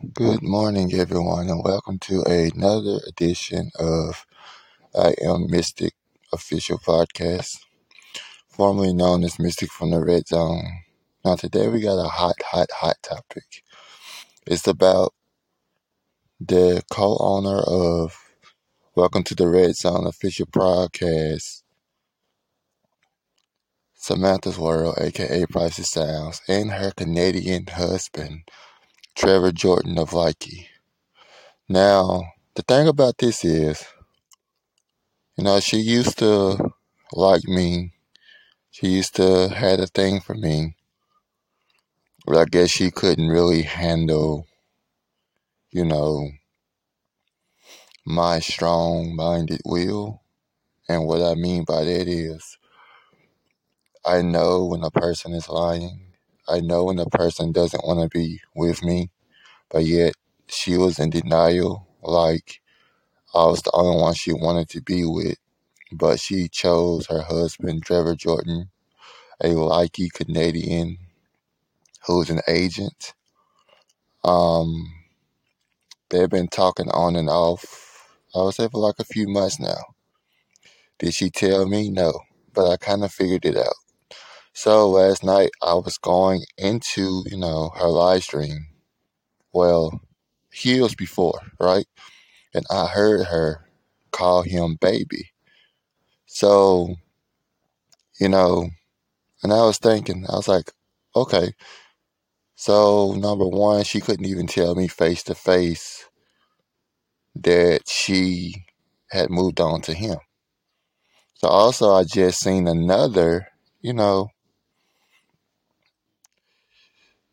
Good morning, everyone, and welcome to another edition of I Am Mystic official podcast, formerly known as Mystic from the Red Zone. Now, today we got a hot, hot, hot topic. It's about the co owner of Welcome to the Red Zone official podcast, Samantha's World, aka Prices Sounds, and her Canadian husband, Trevor Jordan of Likee. Now, the thing about this is, you know, she used to like me. She used to had a thing for me. But I guess she couldn't really handle, you know, my strong minded will. And what I mean by that is I know when a person is lying. I know when a person doesn't want to be with me. But yet she was in denial, like I was the only one she wanted to be with. But she chose her husband, Trevor Jordan, a Likee Canadian who's an agent. Um, they've been talking on and off. I would say for like a few months now. Did she tell me? No, but I kind of figured it out. So last night I was going into, you know, her live stream. Well, years before, right? And I heard her call him baby. So, you know, and I was thinking, I was like, okay. So, number one, she couldn't even tell me face to face that she had moved on to him. So, also, I just seen another, you know,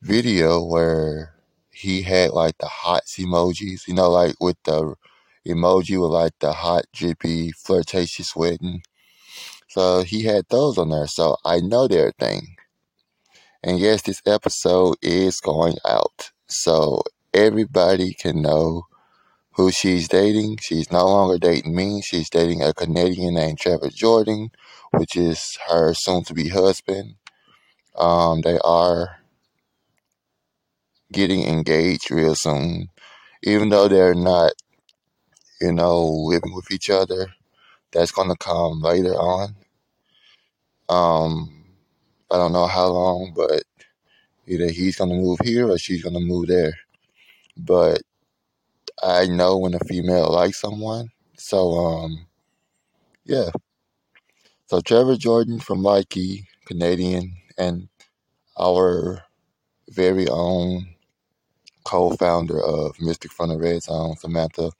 video where he had like the hearts emojis, you know, like with the emoji with like the hot, drippy, flirtatious sweating. So he had those on there. So I know they're a thing. And yes, this episode is going out. So everybody can know who she's dating. She's no longer dating me. She's dating a Canadian named Trevor Jordan, which is her soon to be husband. Um, they are getting engaged real soon. Even though they're not, you know, living with each other, that's going to come later on. Um, I don't know how long, but either he's going to move here or she's going to move there. But I know when a female likes someone. So, um, yeah. So Trevor Jordan from Likee, Canadian, and our very own co-founder of Mystic from the Red Zone, Samantha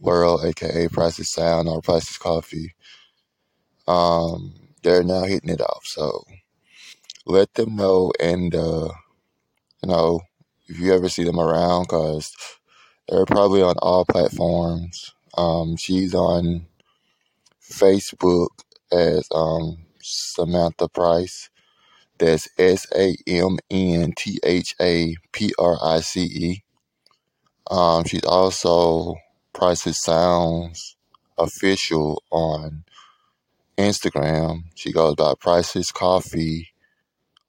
World, aka Prices Sound or Prices Coffee. Um, they're now hitting it off. So let them know, and uh, you know, if you ever see them around, cause they're probably on all platforms. Um, she's on Facebook as um, Samantha Price. That's S A M N T H A P R I C E. Um, she's also Prices Sounds official on Instagram. She goes by Prices Coffee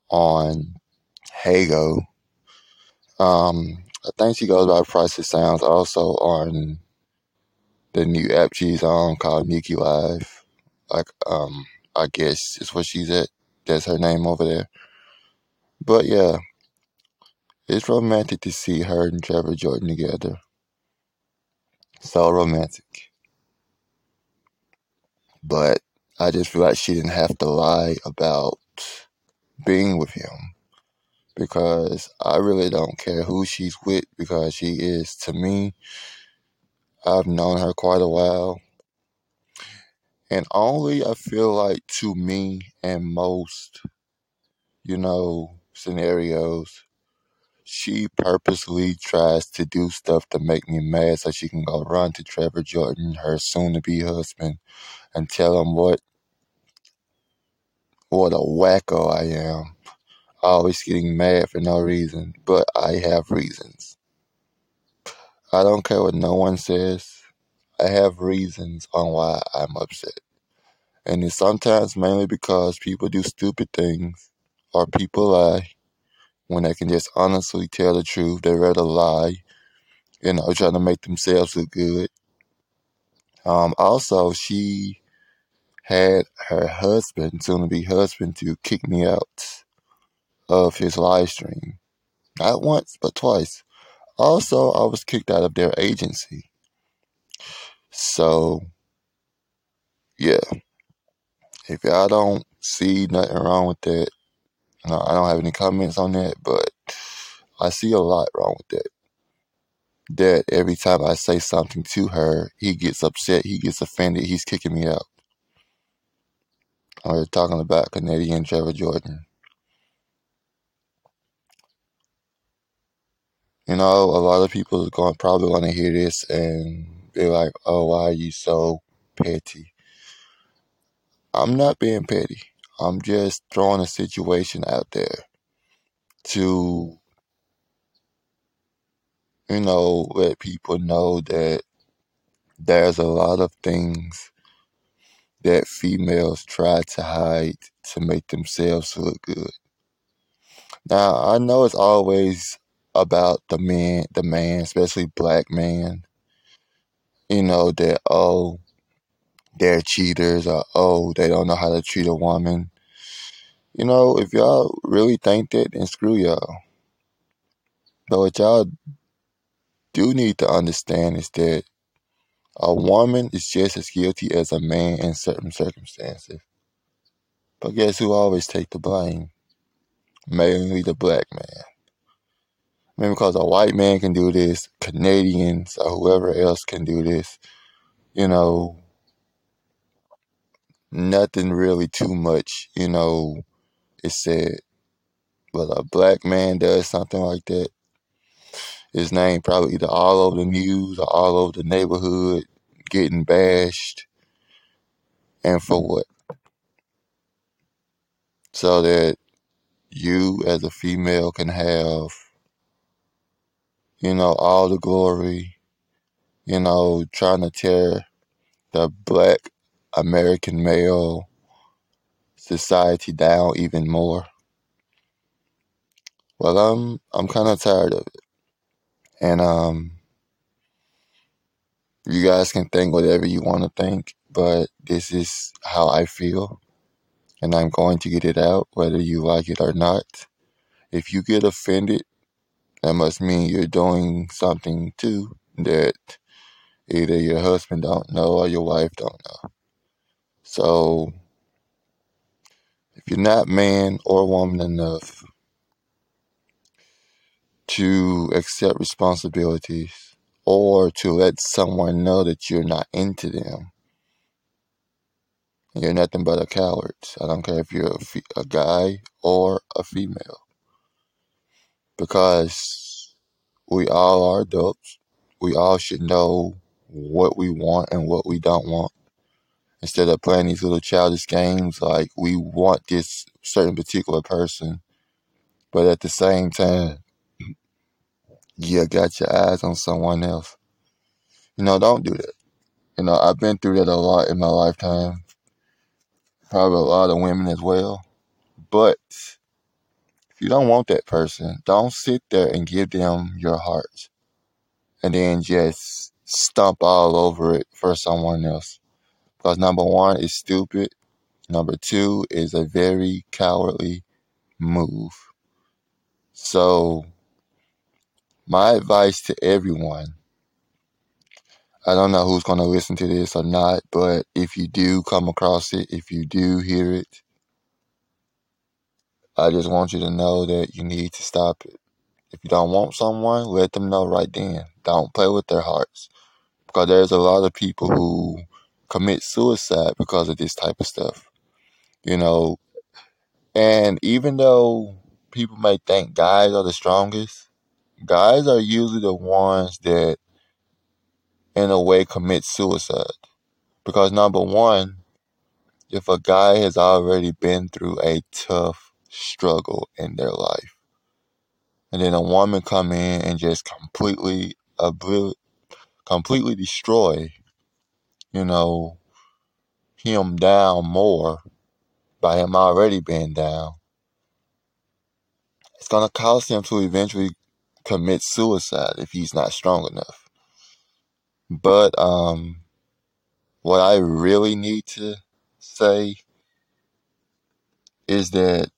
on Hago. Um, I think she goes by Prices Sounds also on the new app she's on called Nikki Live. Like, um, I guess is what she's at. That's her name over there. But yeah, it's romantic to see her and Trevor Jordan together. So romantic. But I just feel like she didn't have to lie about being with him because I really don't care who she's with because she is to me. I've known her quite a while. And only I feel like to me and most, you know, scenarios, she purposely tries to do stuff to make me mad so she can go run to Trevor Jordan, her soon to be husband, and tell him what what a wacko I am. Always getting mad for no reason, but I have reasons. I don't care what no one says. I have reasons on why I'm upset. And it's sometimes mainly because people do stupid things or people lie when they can just honestly tell the truth. They rather lie, you know, trying to make themselves look good. Um, also, she had her husband, soon to be husband, to kick me out of his live stream. Not once, but twice. Also, I was kicked out of their agency. So, yeah. If y'all don't see nothing wrong with that, no, I don't have any comments on that, but I see a lot wrong with that. That every time I say something to her, he gets upset, he gets offended, he's kicking me out. We're talking about Canadian Trevor Jordan. You know, a lot of people are going probably want to hear this and be like, "Oh, why are you so petty?" I'm not being petty. I'm just throwing a situation out there to, you know, let people know that there's a lot of things that females try to hide to make themselves look good. Now, I know it's always about the man, the man, especially black man. You know that oh, they're cheaters or oh, they don't know how to treat a woman. You know, if y'all really think that, then screw y'all. But what y'all do need to understand is that a woman is just as guilty as a man in certain circumstances. But guess who always take the blame? Mainly the black man. Mean, because a white man can do this, Canadians or whoever else can do this, you know, nothing really too much, you know, is said. But a black man does something like that, his name probably either all over the news or all over the neighborhood, getting bashed. And for what? So that you as a female can have, you know, all the glory, you know, trying to tear the black American male society down even more. Well, I'm I'm kind of tired of it, and um, you guys can think whatever you want to think, but this is how I feel, and I'm going to get it out whether you like it or not. If you get offended, that must mean you're doing something too that either your husband don't know or your wife don't know. So if you're not man or woman enough to accept responsibilities or to let someone know that you're not into them. You're nothing but a coward. I don't care if you're a, fe- a guy or a female. Because we all are adults. We all should know what we want and what we don't want. Instead of playing these little childish games like we want this certain particular person, but at the same time, you got your eyes on someone else. You know, don't do that. You know, I've been through that a lot in my lifetime. Probably a lot of women as well. But you don't want that person, don't sit there and give them your heart and then just stomp all over it for someone else. Because number one is stupid. Number two is a very cowardly move. So, my advice to everyone I don't know who's going to listen to this or not, but if you do come across it, if you do hear it, I just want you to know that you need to stop it. If you don't want someone, let them know right then. Don't play with their hearts. Because there's a lot of people who commit suicide because of this type of stuff. You know, and even though people may think guys are the strongest, guys are usually the ones that, in a way, commit suicide. Because number one, if a guy has already been through a tough struggle in their life, and then a woman come in and just completely completely destroy, you know, him down more by him already being down, it's to cause him to eventually commit suicide if he's not strong enough. But um, what I really need to say is that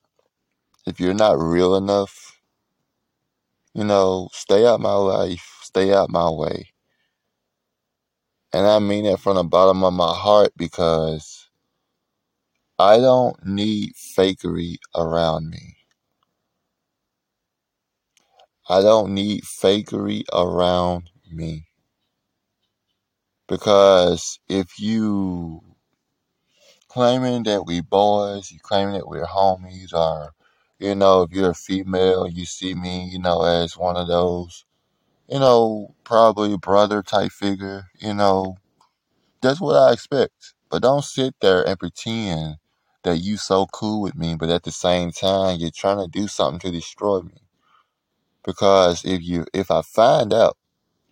if you're not real enough, you know, stay out my life, stay out my way. And I mean that from the bottom of my heart because I don't need fakery around me. I don't need fakery around me. Because if you claiming that we boys, you claiming that we're homies, or you know, if you're a female, you see me, you know, as one of those, you know, probably brother type figure, you know, that's what I expect. But don't sit there and pretend that you so cool with me, but at the same time you're trying to do something to destroy me. Because if you if I find out,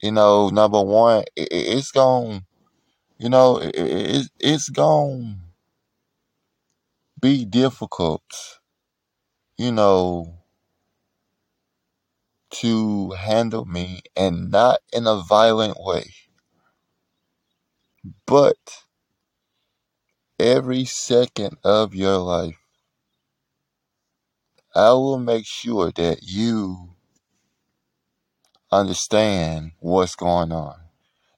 you know, number one, it, it's gone, you know, it, it, it's gone be difficult, you know, to handle me and not in a violent way. But every second of your life, I will make sure that you understand what's going on.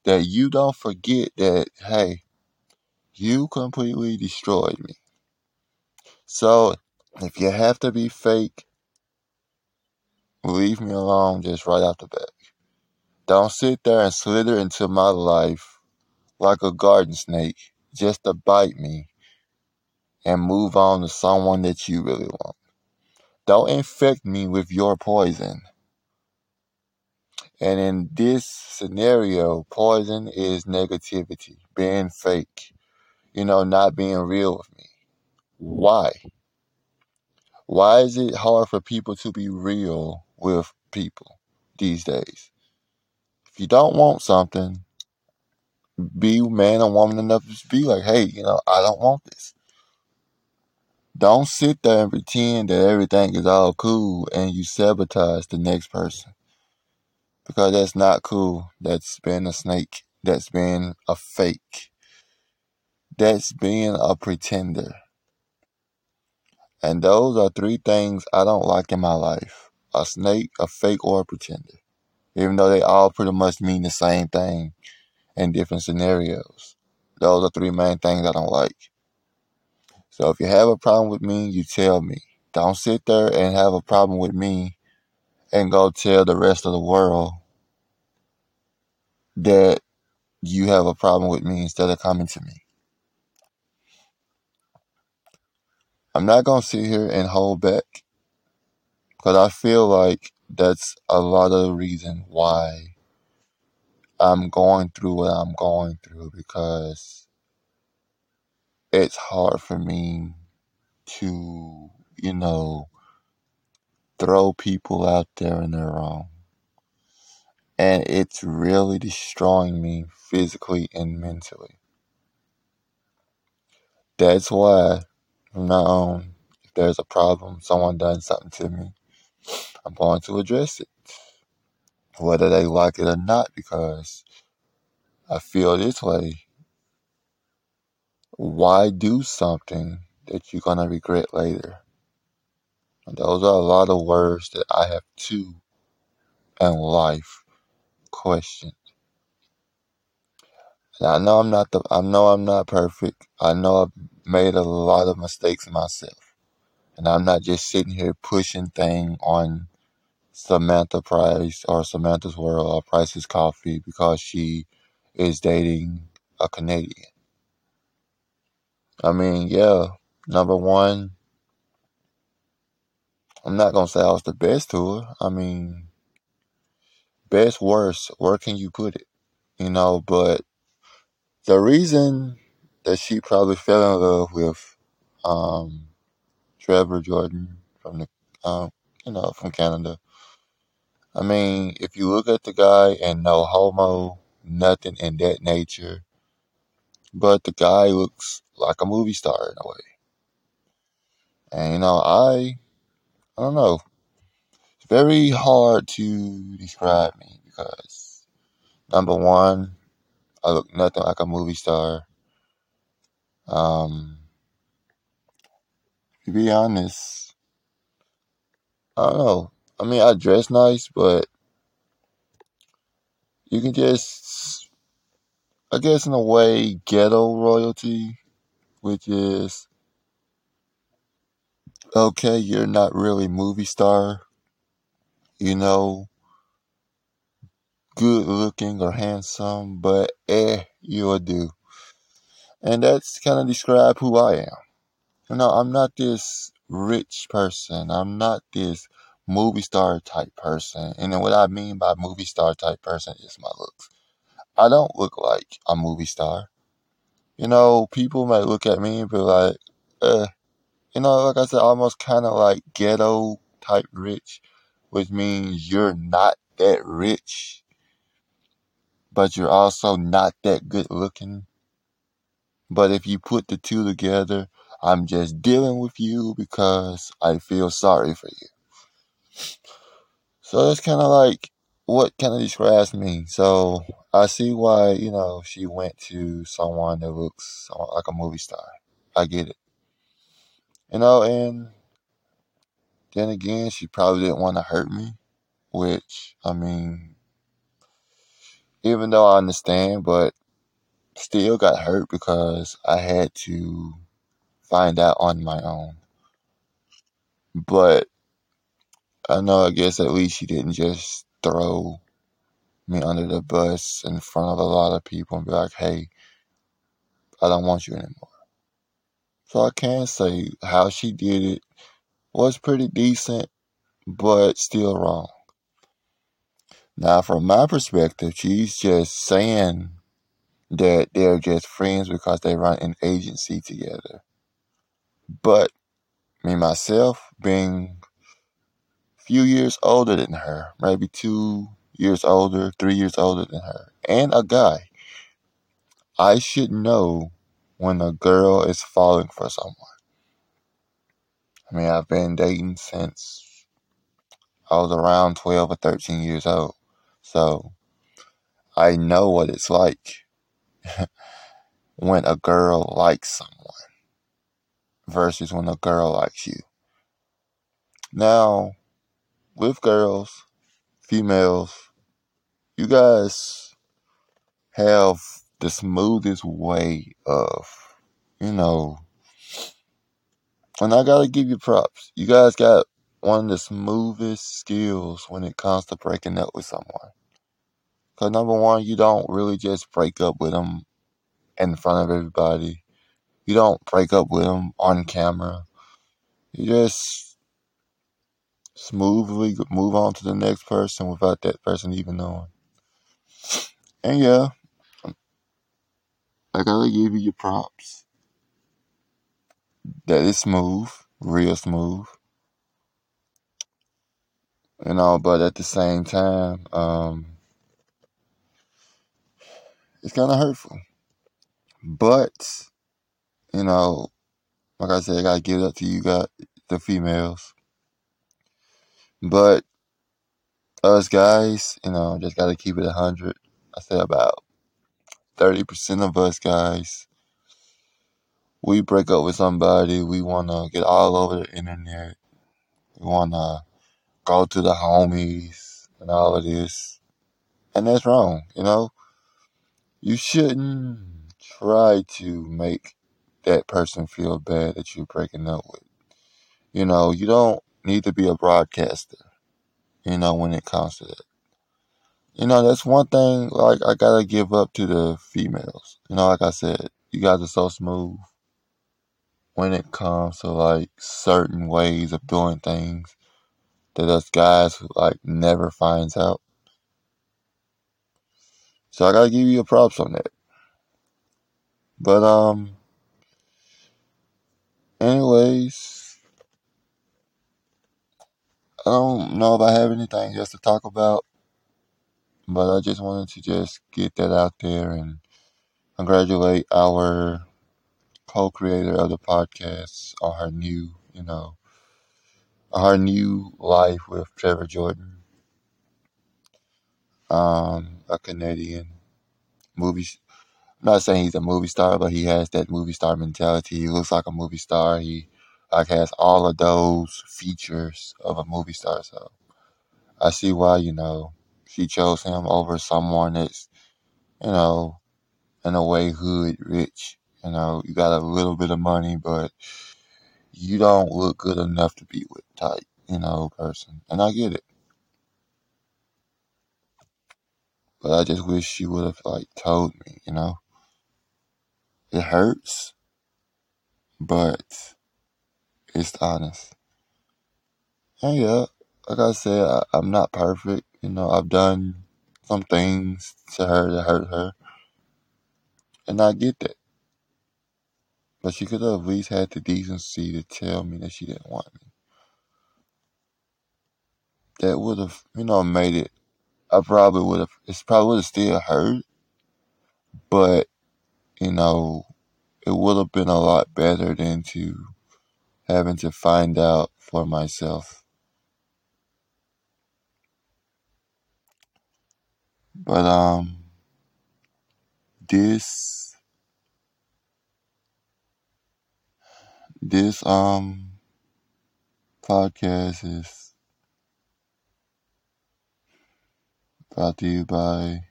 That you don't forget that, hey, you completely destroyed me. So if you have to be fake, leave me alone just right off the bat. Don't sit there and slither into my life like a garden snake just to bite me and move on to someone that you really want. Don't infect me with your poison. And in this scenario, poison is negativity, being fake, you know, not being real with me. Why? Why is it hard for people to be real with people these days? If you don't want something, be man or woman enough to be like, hey, you know, I don't want this. Don't sit there and pretend that everything is all cool and you sabotage the next person. Because that's not cool. That's being a snake. That's being a fake. That's being a pretender. And those are three things I don't like in my life a snake, a fake, or a pretender. Even though they all pretty much mean the same thing in different scenarios. Those are three main things I don't like. So if you have a problem with me, you tell me. Don't sit there and have a problem with me and go tell the rest of the world that you have a problem with me instead of coming to me. I'm not going to sit here and hold back because I feel like that's a lot of the reason why I'm going through what I'm going through because it's hard for me to, you know, throw people out there in their wrong. And it's really destroying me physically and mentally. That's why now on, um, if there's a problem, someone done something to me, I'm going to address it. Whether they like it or not, because I feel this way. Why do something that you're going to regret later? And those are a lot of words that I have to in life questioned. And I know I'm not the I know I'm not perfect. I know I've made a lot of mistakes myself. And I'm not just sitting here pushing thing on Samantha Price or Samantha's World or Price's Coffee because she is dating a Canadian. I mean, yeah, number one, I'm not gonna say I was the best to her. I mean, best, worst, where can you put it? You know, but the reason that she probably fell in love with um, Trevor Jordan from the, um, you know, from Canada. I mean, if you look at the guy and no homo, nothing in that nature, but the guy looks like a movie star in a way. And you know, I, I don't know. It's very hard to describe me because number one, I look nothing like a movie star. Um, to be honest, I don't know. I mean, I dress nice, but you can just, I guess, in a way, ghetto royalty, which is okay, you're not really movie star, you know, good looking or handsome, but eh, you'll do. And that's kind of describe who I am. You know, I'm not this rich person. I'm not this movie star type person. And then what I mean by movie star type person is my looks. I don't look like a movie star. You know, people might look at me and be like, uh, you know, like I said, almost kind of like ghetto type rich, which means you're not that rich, but you're also not that good looking. But if you put the two together, I'm just dealing with you because I feel sorry for you. So that's kind of like what of describes me. So I see why, you know, she went to someone that looks like a movie star. I get it. You know, and then again, she probably didn't want to hurt me, which, I mean, even though I understand, but still got hurt because I had to find out on my own. But I know, I guess at least she didn't just throw me under the bus in front of a lot of people and be like, hey, I don't want you anymore. So I can say how she did it was pretty decent, but still wrong. Now, from my perspective, she's just saying that they're just friends because they run an agency together. But me, myself, being a few years older than her, maybe two years older, three years older than her, and a guy, I should know when a girl is falling for someone. I mean, I've been dating since I was around 12 or 13 years old. So I know what it's like when a girl likes someone versus when a girl likes you. Now, with girls, females, you guys have the smoothest way of, you know, and I gotta give you props. You guys got one of the smoothest skills when it comes to breaking up with someone. Because number one, you don't really just break up with them in front of everybody. You don't break up with them on camera. You just smoothly move on to the next person without that person even knowing. And yeah, I gotta give you your props. That is smooth, real smooth. You know, but at the same time, um, it's kind of hurtful. But, you know, like I said, I gotta give it up to you guys, the females. But us guys, you know, just gotta keep it a hundred. I say about thirty percent of us guys, we break up with somebody, we wanna get all over the internet. We wanna go to the homies and all of this. And that's wrong, you know? You shouldn't try to make that person feel bad that you're breaking up with. You know, you don't need to be a broadcaster, you know, when it comes to that. You know, that's one thing, like, I gotta give up to the females. You know, like I said, you guys are so smooth when it comes to, like, certain ways of doing things that us guys, like, never finds out. So I gotta give you a props on that. But, um, anyways, I don't know if I have anything else to talk about, but I just wanted to just get that out there and congratulate our co-creator of the podcast on her new, you know, her new life with Trevor Jordan, um, a Canadian movie. I'm not saying he's a movie star, but he has that movie star mentality. He looks like a movie star. He like has all of those features of a movie star. So I see why you know she chose him over someone that's you know in a way hood rich. You know, you got a little bit of money, but you don't look good enough to be with type, you know, person. And I get it. But I just wish she would have like told me, you know. It hurts, but it's honest. And yeah, like I said, I, I'm not perfect. You know, I've done some things to her that hurt her. And I get that. But she could have at least had the decency to tell me that she didn't want me. That would have, you know, made it. I probably would have. It's probably would have still hurt, but you know, it would have been a lot better than to having to find out for myself. But um, this this um podcast is brought to you by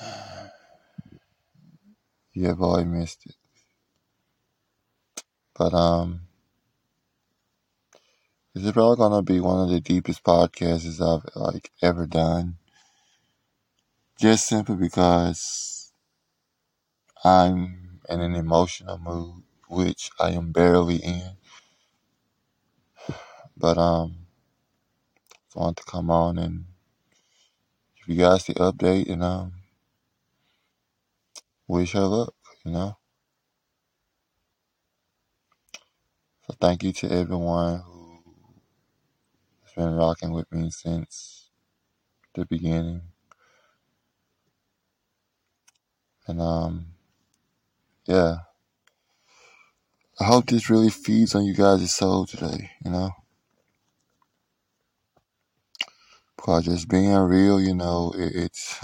yeah boy missed it. But um this is probably gonna be one of the deepest podcasts I've like ever done? Just simply because I'm in an emotional mood which I am barely in. But um want to come on and give you guys the update and um wish her luck you know So thank you to everyone who has been rocking with me since the beginning. And um yeah. I hope this really feeds on you guys' soul today, you know? Because just being real, you know, it, it's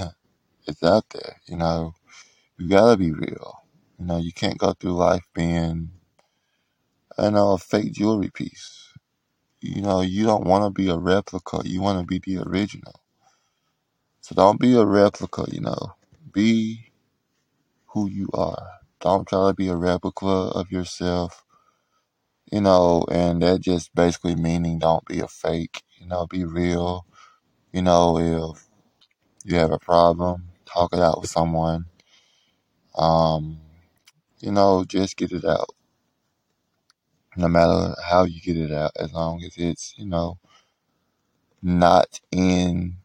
it's out there, you know. You gotta be real. You know, you can't go through life being you know, a fake jewelry piece. You know, you don't wanna be a replica, you wanna be the original. So don't be a replica, you know. Be who you are. Don't try to be a replica of yourself, you know, and that just basically meaning don't be a fake, you know, be real. You know, if you have a problem, talk it out with someone. Um, you know, just get it out. No matter how you get it out, as long as it's, you know, not in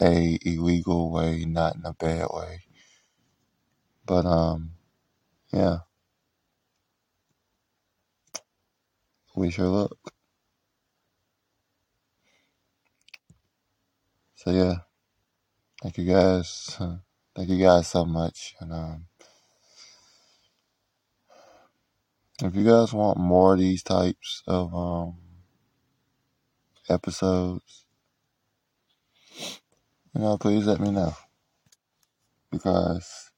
a illegal way, not in a bad way. But um yeah. Wish her luck. So yeah. Thank you guys. Thank you guys so much. And um if you guys want more of these types of um episodes, you know, please let me know. Because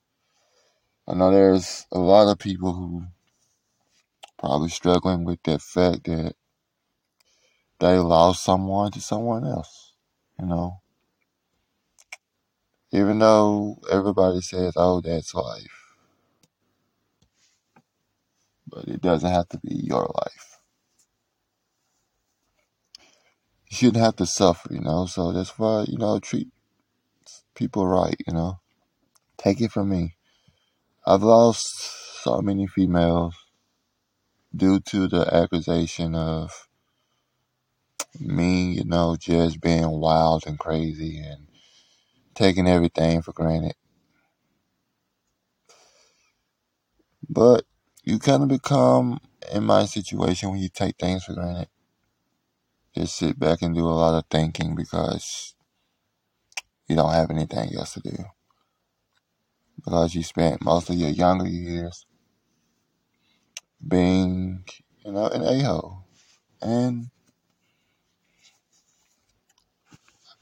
I know there's a lot of people who probably struggling with that fact that they lost someone to someone else. You know. Even though everybody says, oh, that's life. But it doesn't have to be your life. You shouldn't have to suffer, you know. So that's why, you know, treat people right, you know. Take it from me. I've lost so many females due to the accusation of me, you know, just being wild and crazy and taking everything for granted. But you kind of become, in my situation, when you take things for granted, just sit back and do a lot of thinking because you don't have anything else to do. Because you spent most of your younger years being you know, an a hole. And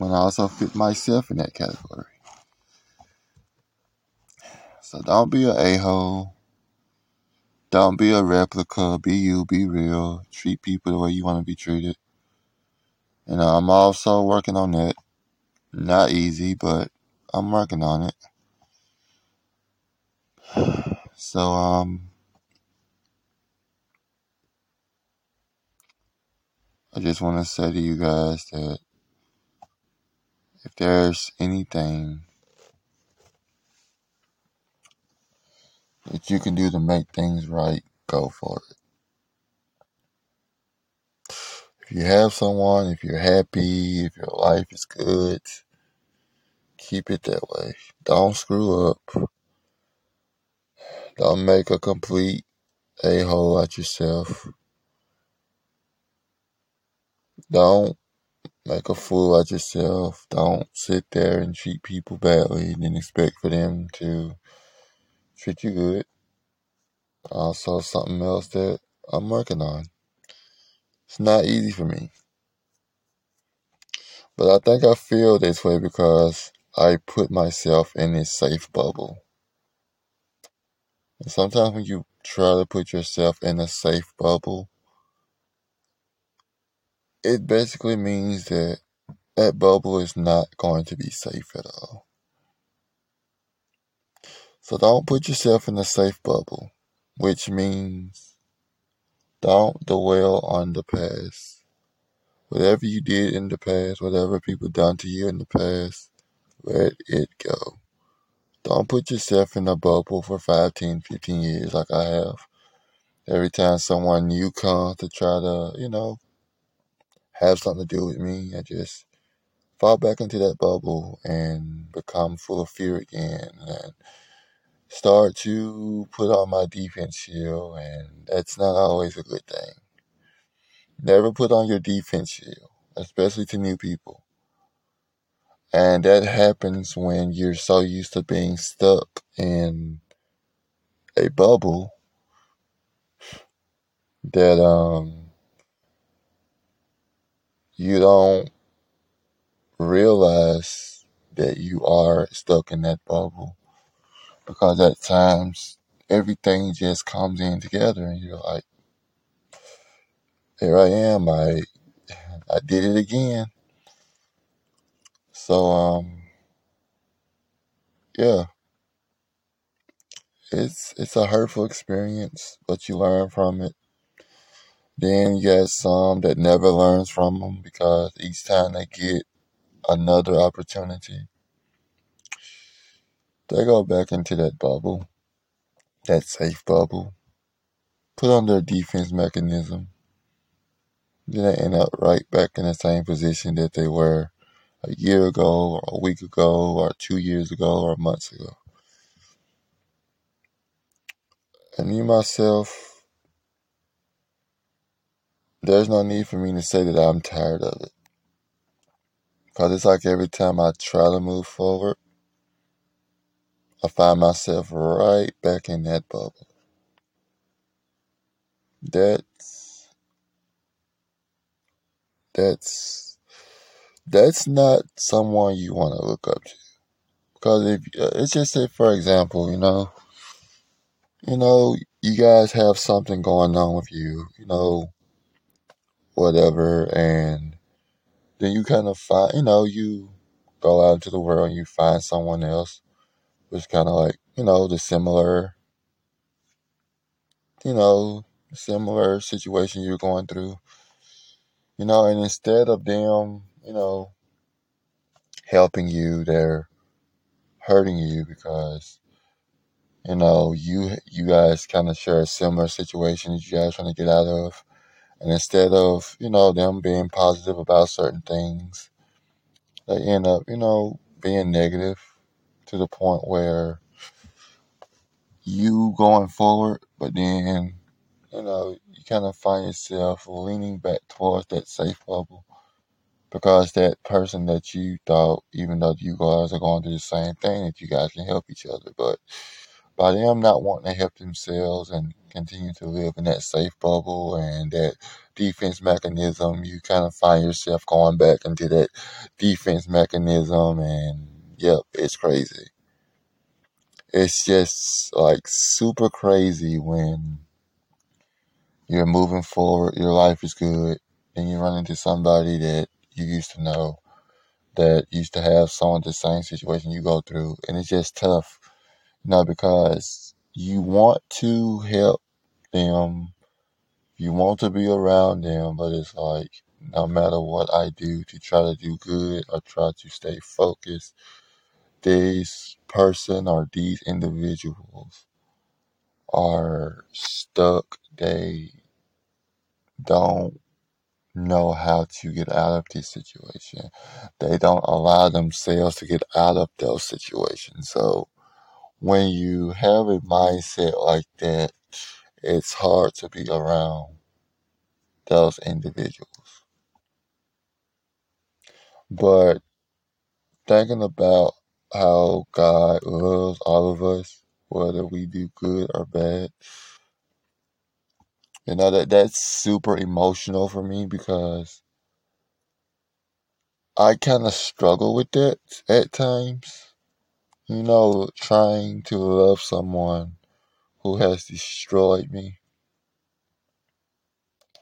I'm also fit myself in that category. So don't be an a hole. Don't be a replica. Be you. Be real. Treat people the way you want to be treated. And I'm also working on that. Not easy, but I'm working on it. So, um, I just want to say to you guys that if there's anything that you can do to make things right, go for it. If you have someone, if you're happy, if your life is good, keep it that way. Don't screw up. Don't make a complete a hole out yourself. Don't make a fool out yourself. Don't sit there and treat people badly and then expect for them to treat you good. Also, something else that I'm working on. It's not easy for me. But I think I feel this way because I put myself in this safe bubble. And sometimes when you try to put yourself in a safe bubble, it basically means that that bubble is not going to be safe at all. So don't put yourself in a safe bubble, which means don't dwell on the past. Whatever you did in the past, whatever people done to you in the past, let it go. Don't put yourself in a bubble for 5, 10, 15 years like I have. Every time someone new comes to try to, you know, have something to do with me, I just fall back into that bubble and become full of fear again and start to put on my defense shield, and that's not always a good thing. Never put on your defense shield, especially to new people. And that happens when you're so used to being stuck in a bubble that um you don't realize that you are stuck in that bubble. Because at times everything just comes in together and you're like here I am I I did it again. So um yeah. It's it's a hurtful experience but you learn from it then you got some that never learns from them because each time they get another opportunity they go back into that bubble that safe bubble put on their defense mechanism then they end up right back in the same position that they were a year ago or a week ago or two years ago or months ago. And me myself there's no need for me to say that i'm tired of it because it's like every time i try to move forward I find myself right back in that bubble. That's that's that's not someone you want to look up to. Because if uh, it's just say, for example, you know, you know, you guys have something going on with you, you know, whatever, and then you kind of find, you know, you go out into the world and you find someone else, which kind of like, you know, the similar, you know, similar situation you're going through You know, and instead of them, you know, helping you, they're hurting you because you know you you guys kind of share a similar situation that you guys trying to get out of, and instead of you know them being positive about certain things, they end up you know being negative to the point where you going forward, but then you know you kind of find yourself leaning back towards that safe bubble because that person that you thought, even though you guys are going through the same thing, that you guys can help each other. But by them not wanting to help themselves and continue to live in that safe bubble and that defense mechanism, you kind of find yourself going back into that defense mechanism and yep, it's crazy. It's just like super crazy when you're moving forward, your life is good, and you run into somebody that you used to know that used to have some of the same situation you go through, and it's just tough, you know, because you want to help them, you want to be around them, but it's like no matter what I do to try to do good or try to stay focused, this person or these individuals are stuck. They don't know how to get out of this situation. They don't allow themselves to get out of those situations. So when you have a mindset like that, it's hard to be around those individuals. But thinking about how God loves all of us, whether we do good or bad, you know that that's super emotional for me because I kind of struggle with that at times. You know, trying to love someone who has destroyed me.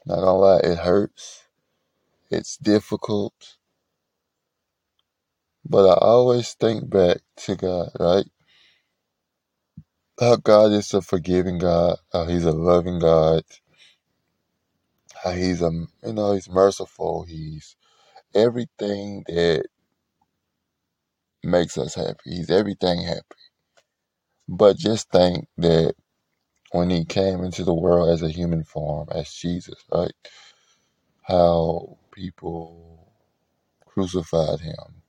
Not gonna lie, it hurts. It's difficult. But I always think back to God, right? How God is a forgiving God, how He's a loving God, how He's a you know, He's merciful, He's everything that makes us happy. He's everything happy. But just think that when he came into the world as a human form, as Jesus, right? How people crucified him,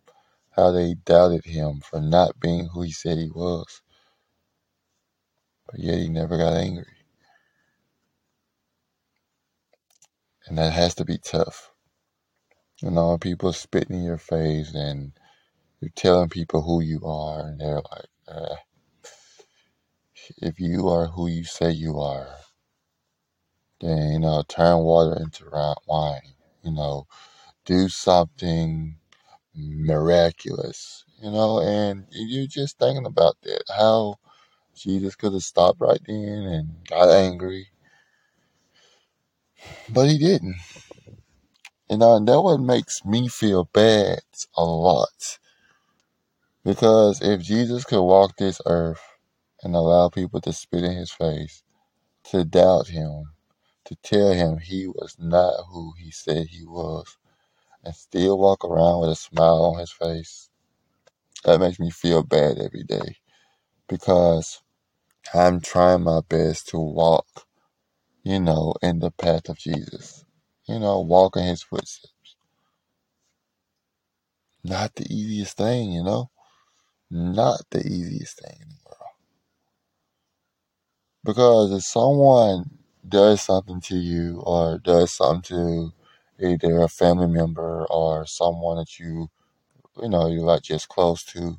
how they doubted him for not being who he said he was. But yet he never got angry. And that has to be tough. You know, people spitting in your face and you're telling people who you are, and they're like, eh, if you are who you say you are, then, you know, turn water into wine. You know, do something miraculous, you know, and you're just thinking about that. How Jesus could have stopped right then and got angry, but he didn't. You know, and that what makes me feel bad a lot. Because if Jesus could walk this earth and allow people to spit in his face, to doubt him, to tell him he was not who he said he was, and still walk around with a smile on his face, that makes me feel bad every day. Because I'm trying my best to walk, you know, in the path of Jesus. You know, walk in his footsteps. Not the easiest thing, you know? Not the easiest thing in the world. Because if someone does something to you or does something to either a family member or someone that you you know you're like just close to,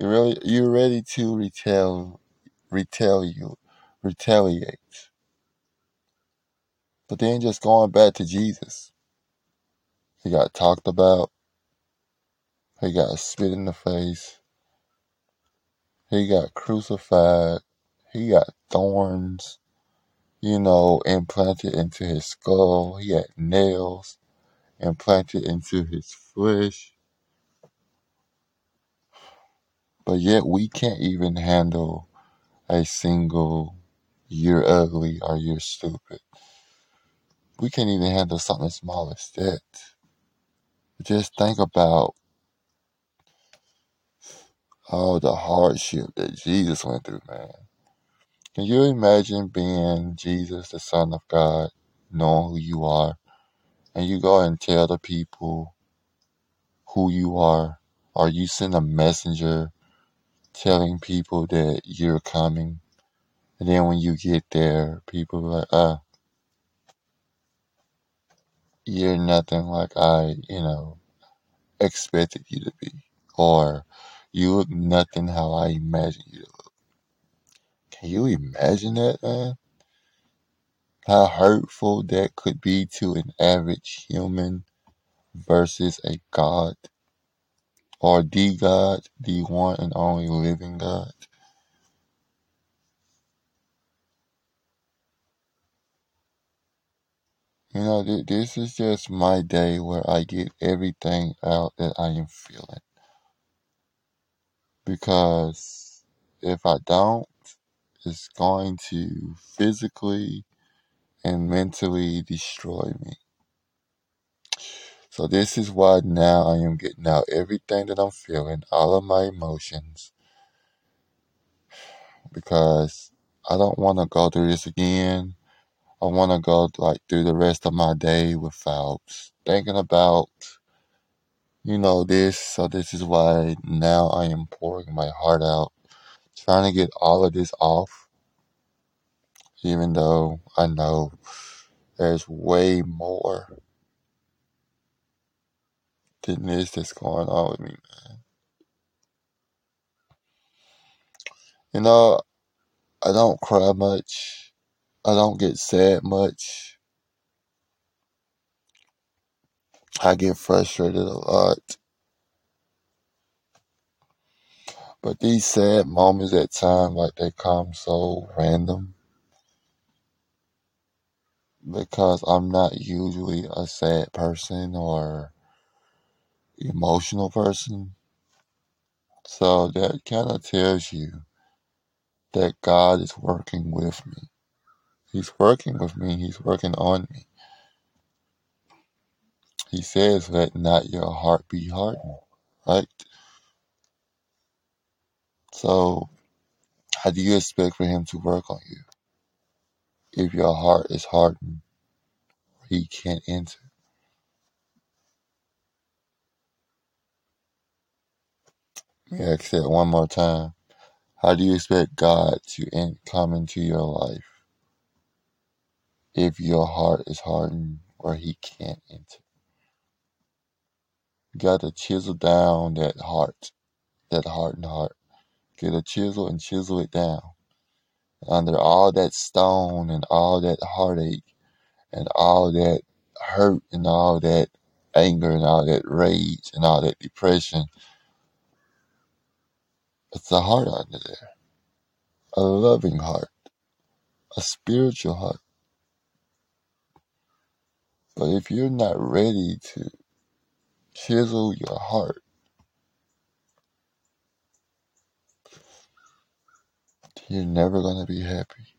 you're really you're ready to retell retaliate retaliate. But then just going back to Jesus. He got talked about. He got spit in the face. He got crucified. He got thorns, you know, implanted into his skull. He had nails implanted into his flesh. But yet we can't even handle a single you're ugly or you're stupid. We can't even handle something as small as that. Just think about all the hardship that Jesus went through, man. Can you imagine being Jesus, the Son of God, knowing who you are, and you go and tell the people who you are, or you send a messenger telling people that you're coming, and then when you get there, people are like, ah, you're nothing like I, you know, expected you to be, or you look nothing how I imagine you look. Can you imagine that, man? How hurtful that could be to an average human versus a God or the God, the one and only living God. You know, th- this is just my day where I get everything out that I am feeling. Because if I don't, it's going to physically and mentally destroy me. So this is why now I am getting out everything that I'm feeling, all of my emotions, because I don't want to go through this again. I want to go like through the rest of my day without thinking about, you know, this. So this is why now I am pouring my heart out, trying to get all of this off, even though I know there's way more than this that's going on with me, man. You know, I don't cry much. I don't get sad much. I get frustrated a lot. But these sad moments at times, like they come so random because I'm not usually a sad person or emotional person. So that kind of tells you that God is working with me. He's working with me. He's working on me. He says, let not your heart be hardened, right? So how do you expect for him to work on you if your heart is hardened? He can't enter. Let me ask that one more time. How do you expect God to in, come into your life if your heart is hardened where He can't enter? Got to chisel down that heart, that hardened heart. Get a chisel and chisel it down. Under all that stone and all that heartache and all that hurt and all that anger and all that rage and all that depression, it's a heart under there. A loving heart, a spiritual heart. But if you're not ready to chisel your heart, you're never going to be happy.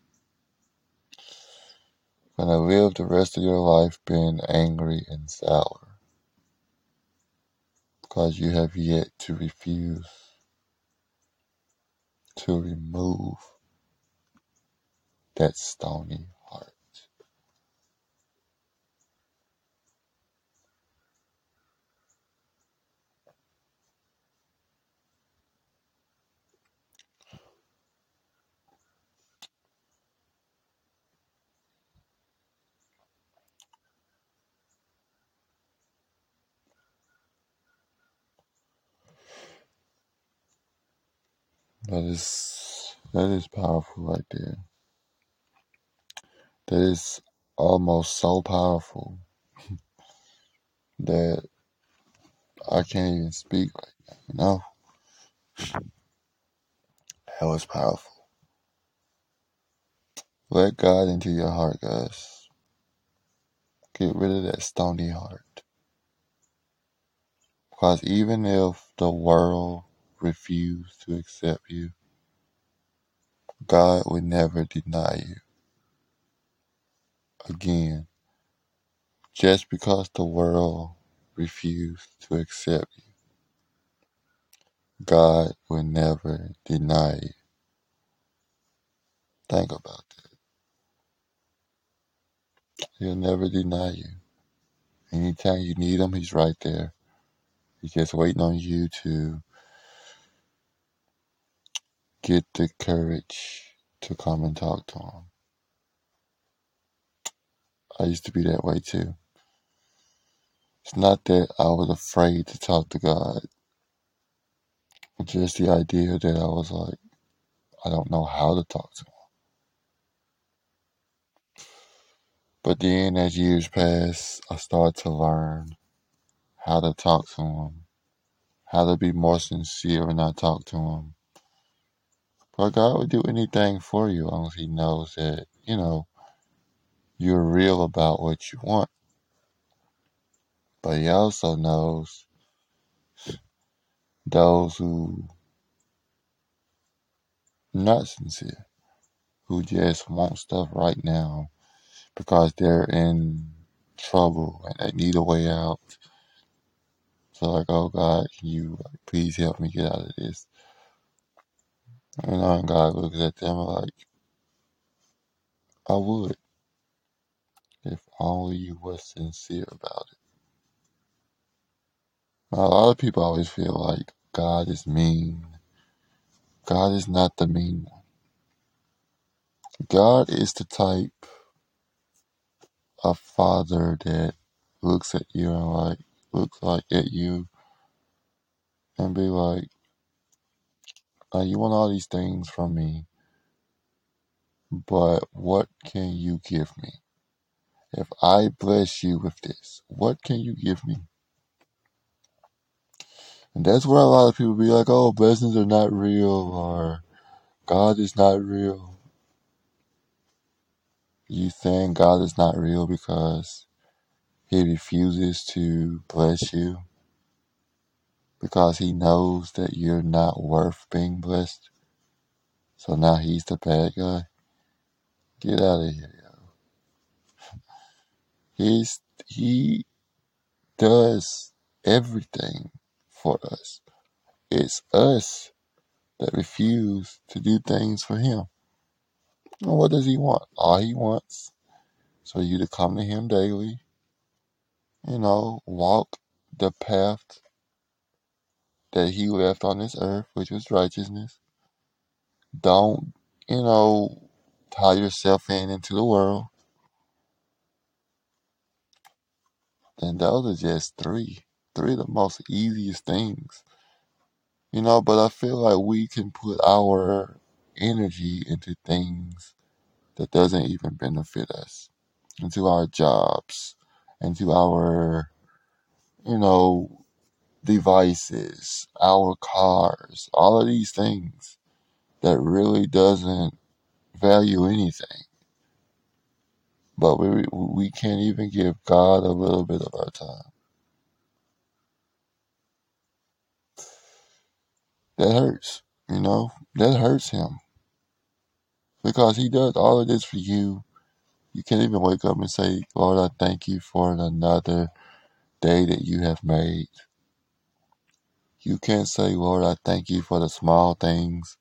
You're going to live the rest of your life being angry and sour. Because you have yet to refuse to remove that stony heart. That is that is powerful right there. That is almost so powerful that I can't even speak right now. You know, that was powerful. Let God into your heart, guys. Get rid of that stony heart. Because even if the world refused to accept you, God would never deny you. Again, just because the world refused to accept you, God will never deny you. Think about that. He'll never deny you. Anytime you need him, he's right there. He's just waiting on you to get the courage to come and talk to him. I used to be that way too. It's not that I was afraid to talk to God, just the idea that I was like, I don't know how to talk to him. But then as years pass, I start to learn how to talk to him, how to be more sincere when I talk to him. But God would do anything for you as long as He knows that, you know, you're real about what you want. But He also knows those who not sincere, who just want stuff right now because they're in trouble and they need a way out. So like, oh God, can you please help me get out of this? You know, and God looks at them like, I would, if only you were sincere about it. Now, a lot of people always feel like God is mean. God is not the mean one. God is the type of father that looks at you and like looks like at you and be like, uh, you want all these things from me, but what can you give me? If I bless you with this, what can you give me? And that's where a lot of people be like, oh, blessings are not real or God is not real. You saying God is not real because he refuses to bless you because he knows that you're not worth being blessed. So now he's the bad guy. Get out of here, yo. He's he does everything for us. It's us that refuse to do things for him. And what does he want? All he wants is for you to come to him daily, you know, walk the path that he left on this earth, which was righteousness. Don't, you know, tie yourself in into the world. And those are just three. Three of the most easiest things. You know, but I feel like we can put our energy into things that doesn't even benefit us. Into our jobs, into our, you know, devices, our cars, all of these things that really doesn't value anything. But we we can't even give God a little bit of our time. That hurts, you know. That hurts him because he does all of this for you. You can't even wake up and say, "Lord, I thank you for another day that you have made." You can't say, "Lord, I thank you for the small things."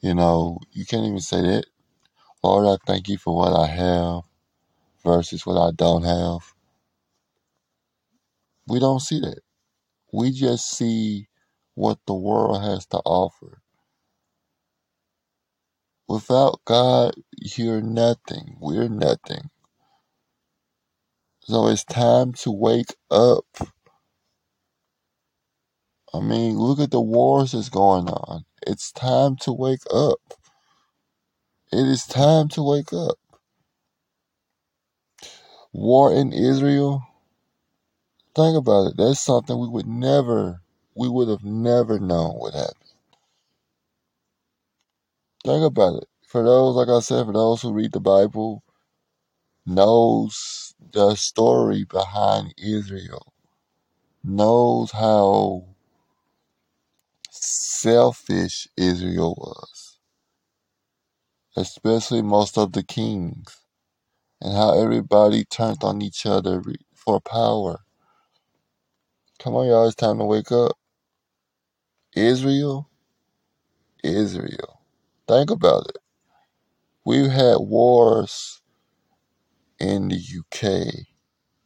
You know, you can't even say that. Lord, I thank you for what I have versus what I don't have. We don't see that. We just see what the world has to offer. Without God, you're nothing. We're nothing. So it's time to wake up. I mean, look at the wars that's going on. It's time to wake up. It is time to wake up. War in Israel. Think about it. That's something we would never, we would have never known would happen. Think about it. For those, like I said, for those who read the Bible, knows the story behind Israel, knows how selfish Israel was, especially most of the kings, and how everybody turned on each other for power. Come on, y'all, it's time to wake up. Israel, Israel. Think about it. We've had wars in the UK.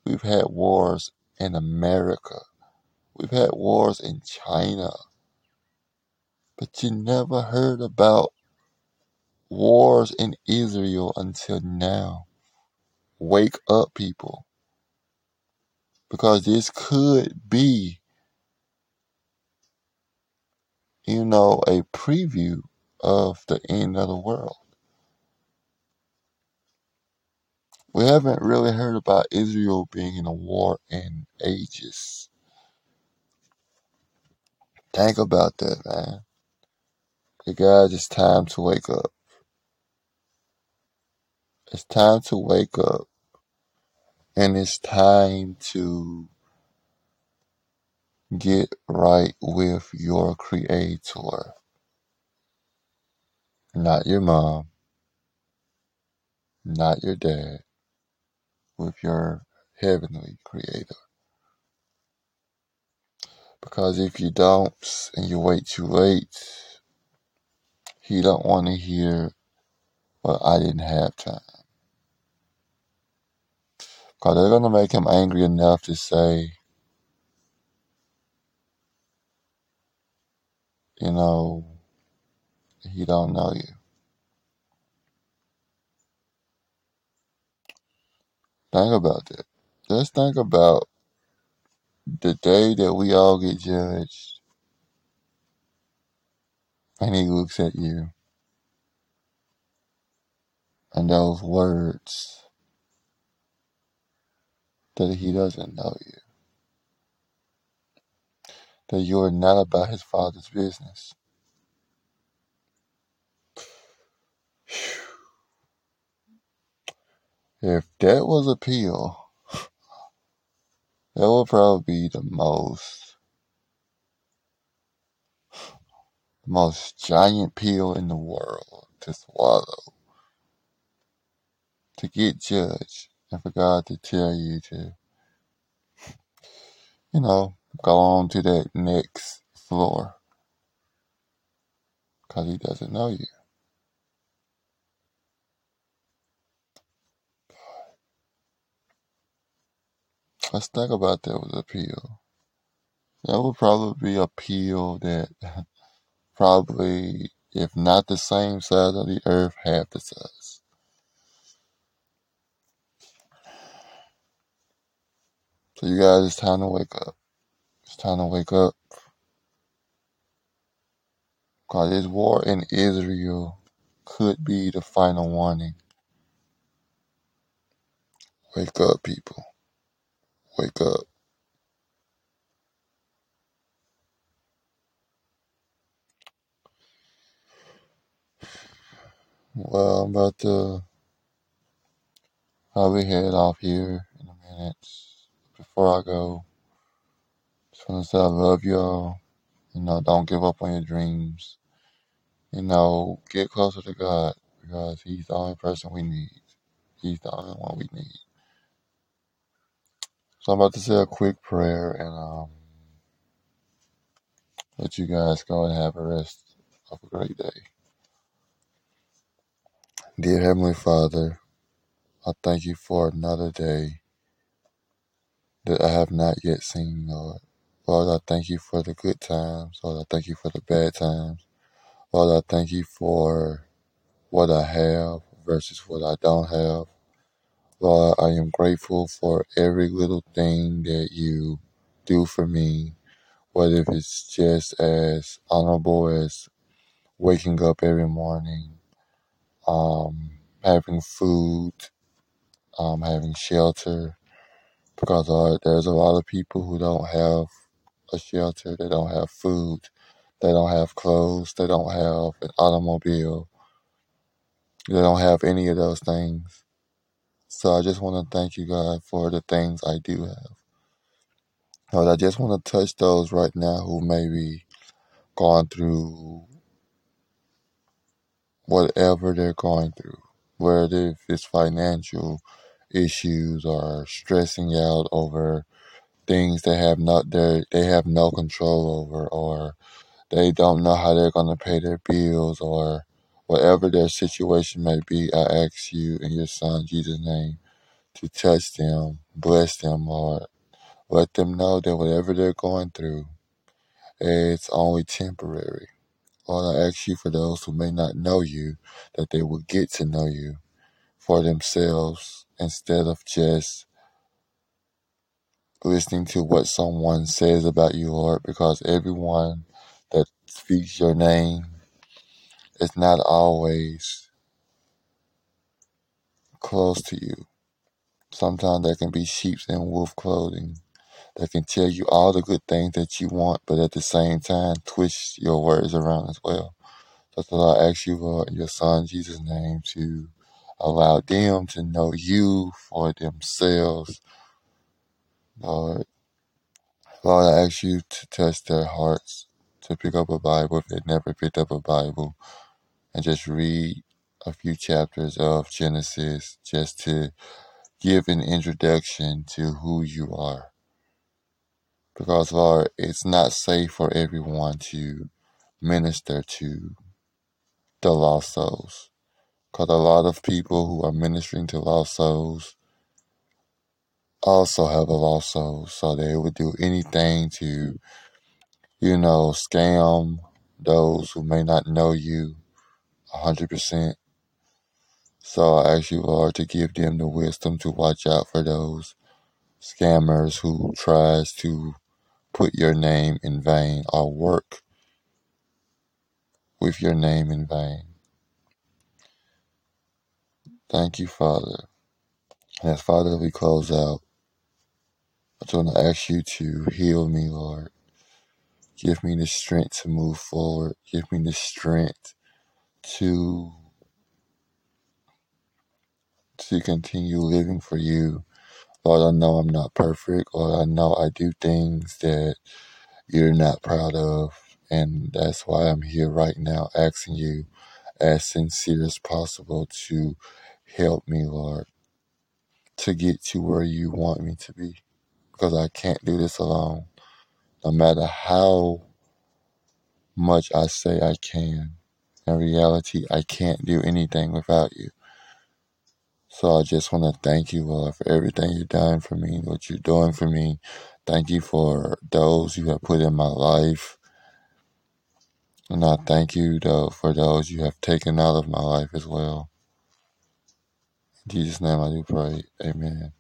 We've had wars in America. We've had wars in China. But you never heard about wars in Israel until now. Wake up, people. Because this could be, you know, a preview of the end of the world. We haven't really heard about Israel being in a war in ages. Think about that, man. Guys, it's time to wake up. It's time to wake up. And it's time to get right with your creator. Not your mom, not your dad, with your heavenly creator. Because if you don't and you wait too late, he don't want to hear, well, I didn't have time. Because they're going to make him angry enough to say, you know, he don't know you. Think about that. Just think about the day that we all get judged and he looks at you and those words that he doesn't know you. That you are not about his father's business. If that was a pill, that would probably be the most most giant pill in the world to swallow. To get judged and for God to tell you to, you know, go on to that next floor. Because he doesn't know you. Let's think about that with a pill. That would probably be a pill that probably, if not the same size of the earth, half the size. So you guys, it's time to wake up. It's time to wake up. Because this war in Israel could be the final warning. Wake up, people. Wake up. Well, I'm about to probably head off here in a minute. Before I go, just want to say I love y'all. You know, don't give up on your dreams. You know, get closer to God because He's the only person we need. He's the only one we need. So I'm about to say a quick prayer and um, let you guys go and have a rest of a great day. Dear Heavenly Father, I thank you for another day that I have not yet seen, Lord. Lord, I thank you for the good times. Lord, I thank you for the bad times. Lord, I thank you for what I have versus what I don't have. Lord, I am grateful for every little thing that you do for me, whether it's just as honorable as waking up every morning, um, having food, um, having shelter. Because uh, there's a lot of people who don't have a shelter, they don't have food, they don't have clothes, they don't have an automobile, they don't have any of those things. So I just want to thank you, God, for the things I do have. Lord, I just want to touch those right now who may be going through whatever they're going through, whether it's financial issues or stressing out over things they have not they they have no control over or they don't know how they're going to pay their bills or whatever their situation may be i ask you in your son jesus name to touch them bless them lord. Let them know that whatever they're going through it's only temporary lord i ask you for those who may not know you that they will get to know you for themselves instead of just listening to what someone says about you, Lord, because everyone that speaks your name, it's not always close to you. Sometimes there can be sheep in wolf clothing that can tell you all the good things that you want, but at the same time twist your words around as well. That's what I ask you, Lord, in your Son Jesus' name, to allow them to know you for themselves. Lord, Lord, I ask you to touch their hearts to pick up a Bible if they never picked up a Bible and just read a few chapters of Genesis just to give an introduction to who you are. Because, Lord, it's not safe for everyone to minister to the lost souls. Because a lot of people who are ministering to lost souls also have a lost soul. So they would do anything to, you know, scam those who may not know you 100%. So I ask you, Lord, to give them the wisdom to watch out for those scammers who tries to put your name in vain or work with your name in vain. Thank you, Father. As Father, we close out. I just want to ask you to heal me, Lord. Give me the strength to move forward. Give me the strength to to continue living for you. Lord, I know I'm not perfect. Lord, I know I do things that you're not proud of. And that's why I'm here right now asking you as sincere as possible to help me, Lord, to get to where you want me to be. Because I can't do this alone. No matter how much I say I can, in reality, I can't do anything without you. So I just want to thank you, Lord, for everything you've done for me, what you're doing for me. Thank you for those you have put in my life. And I thank you, though, for those you have taken out of my life as well. In Jesus' name I do pray. Amen.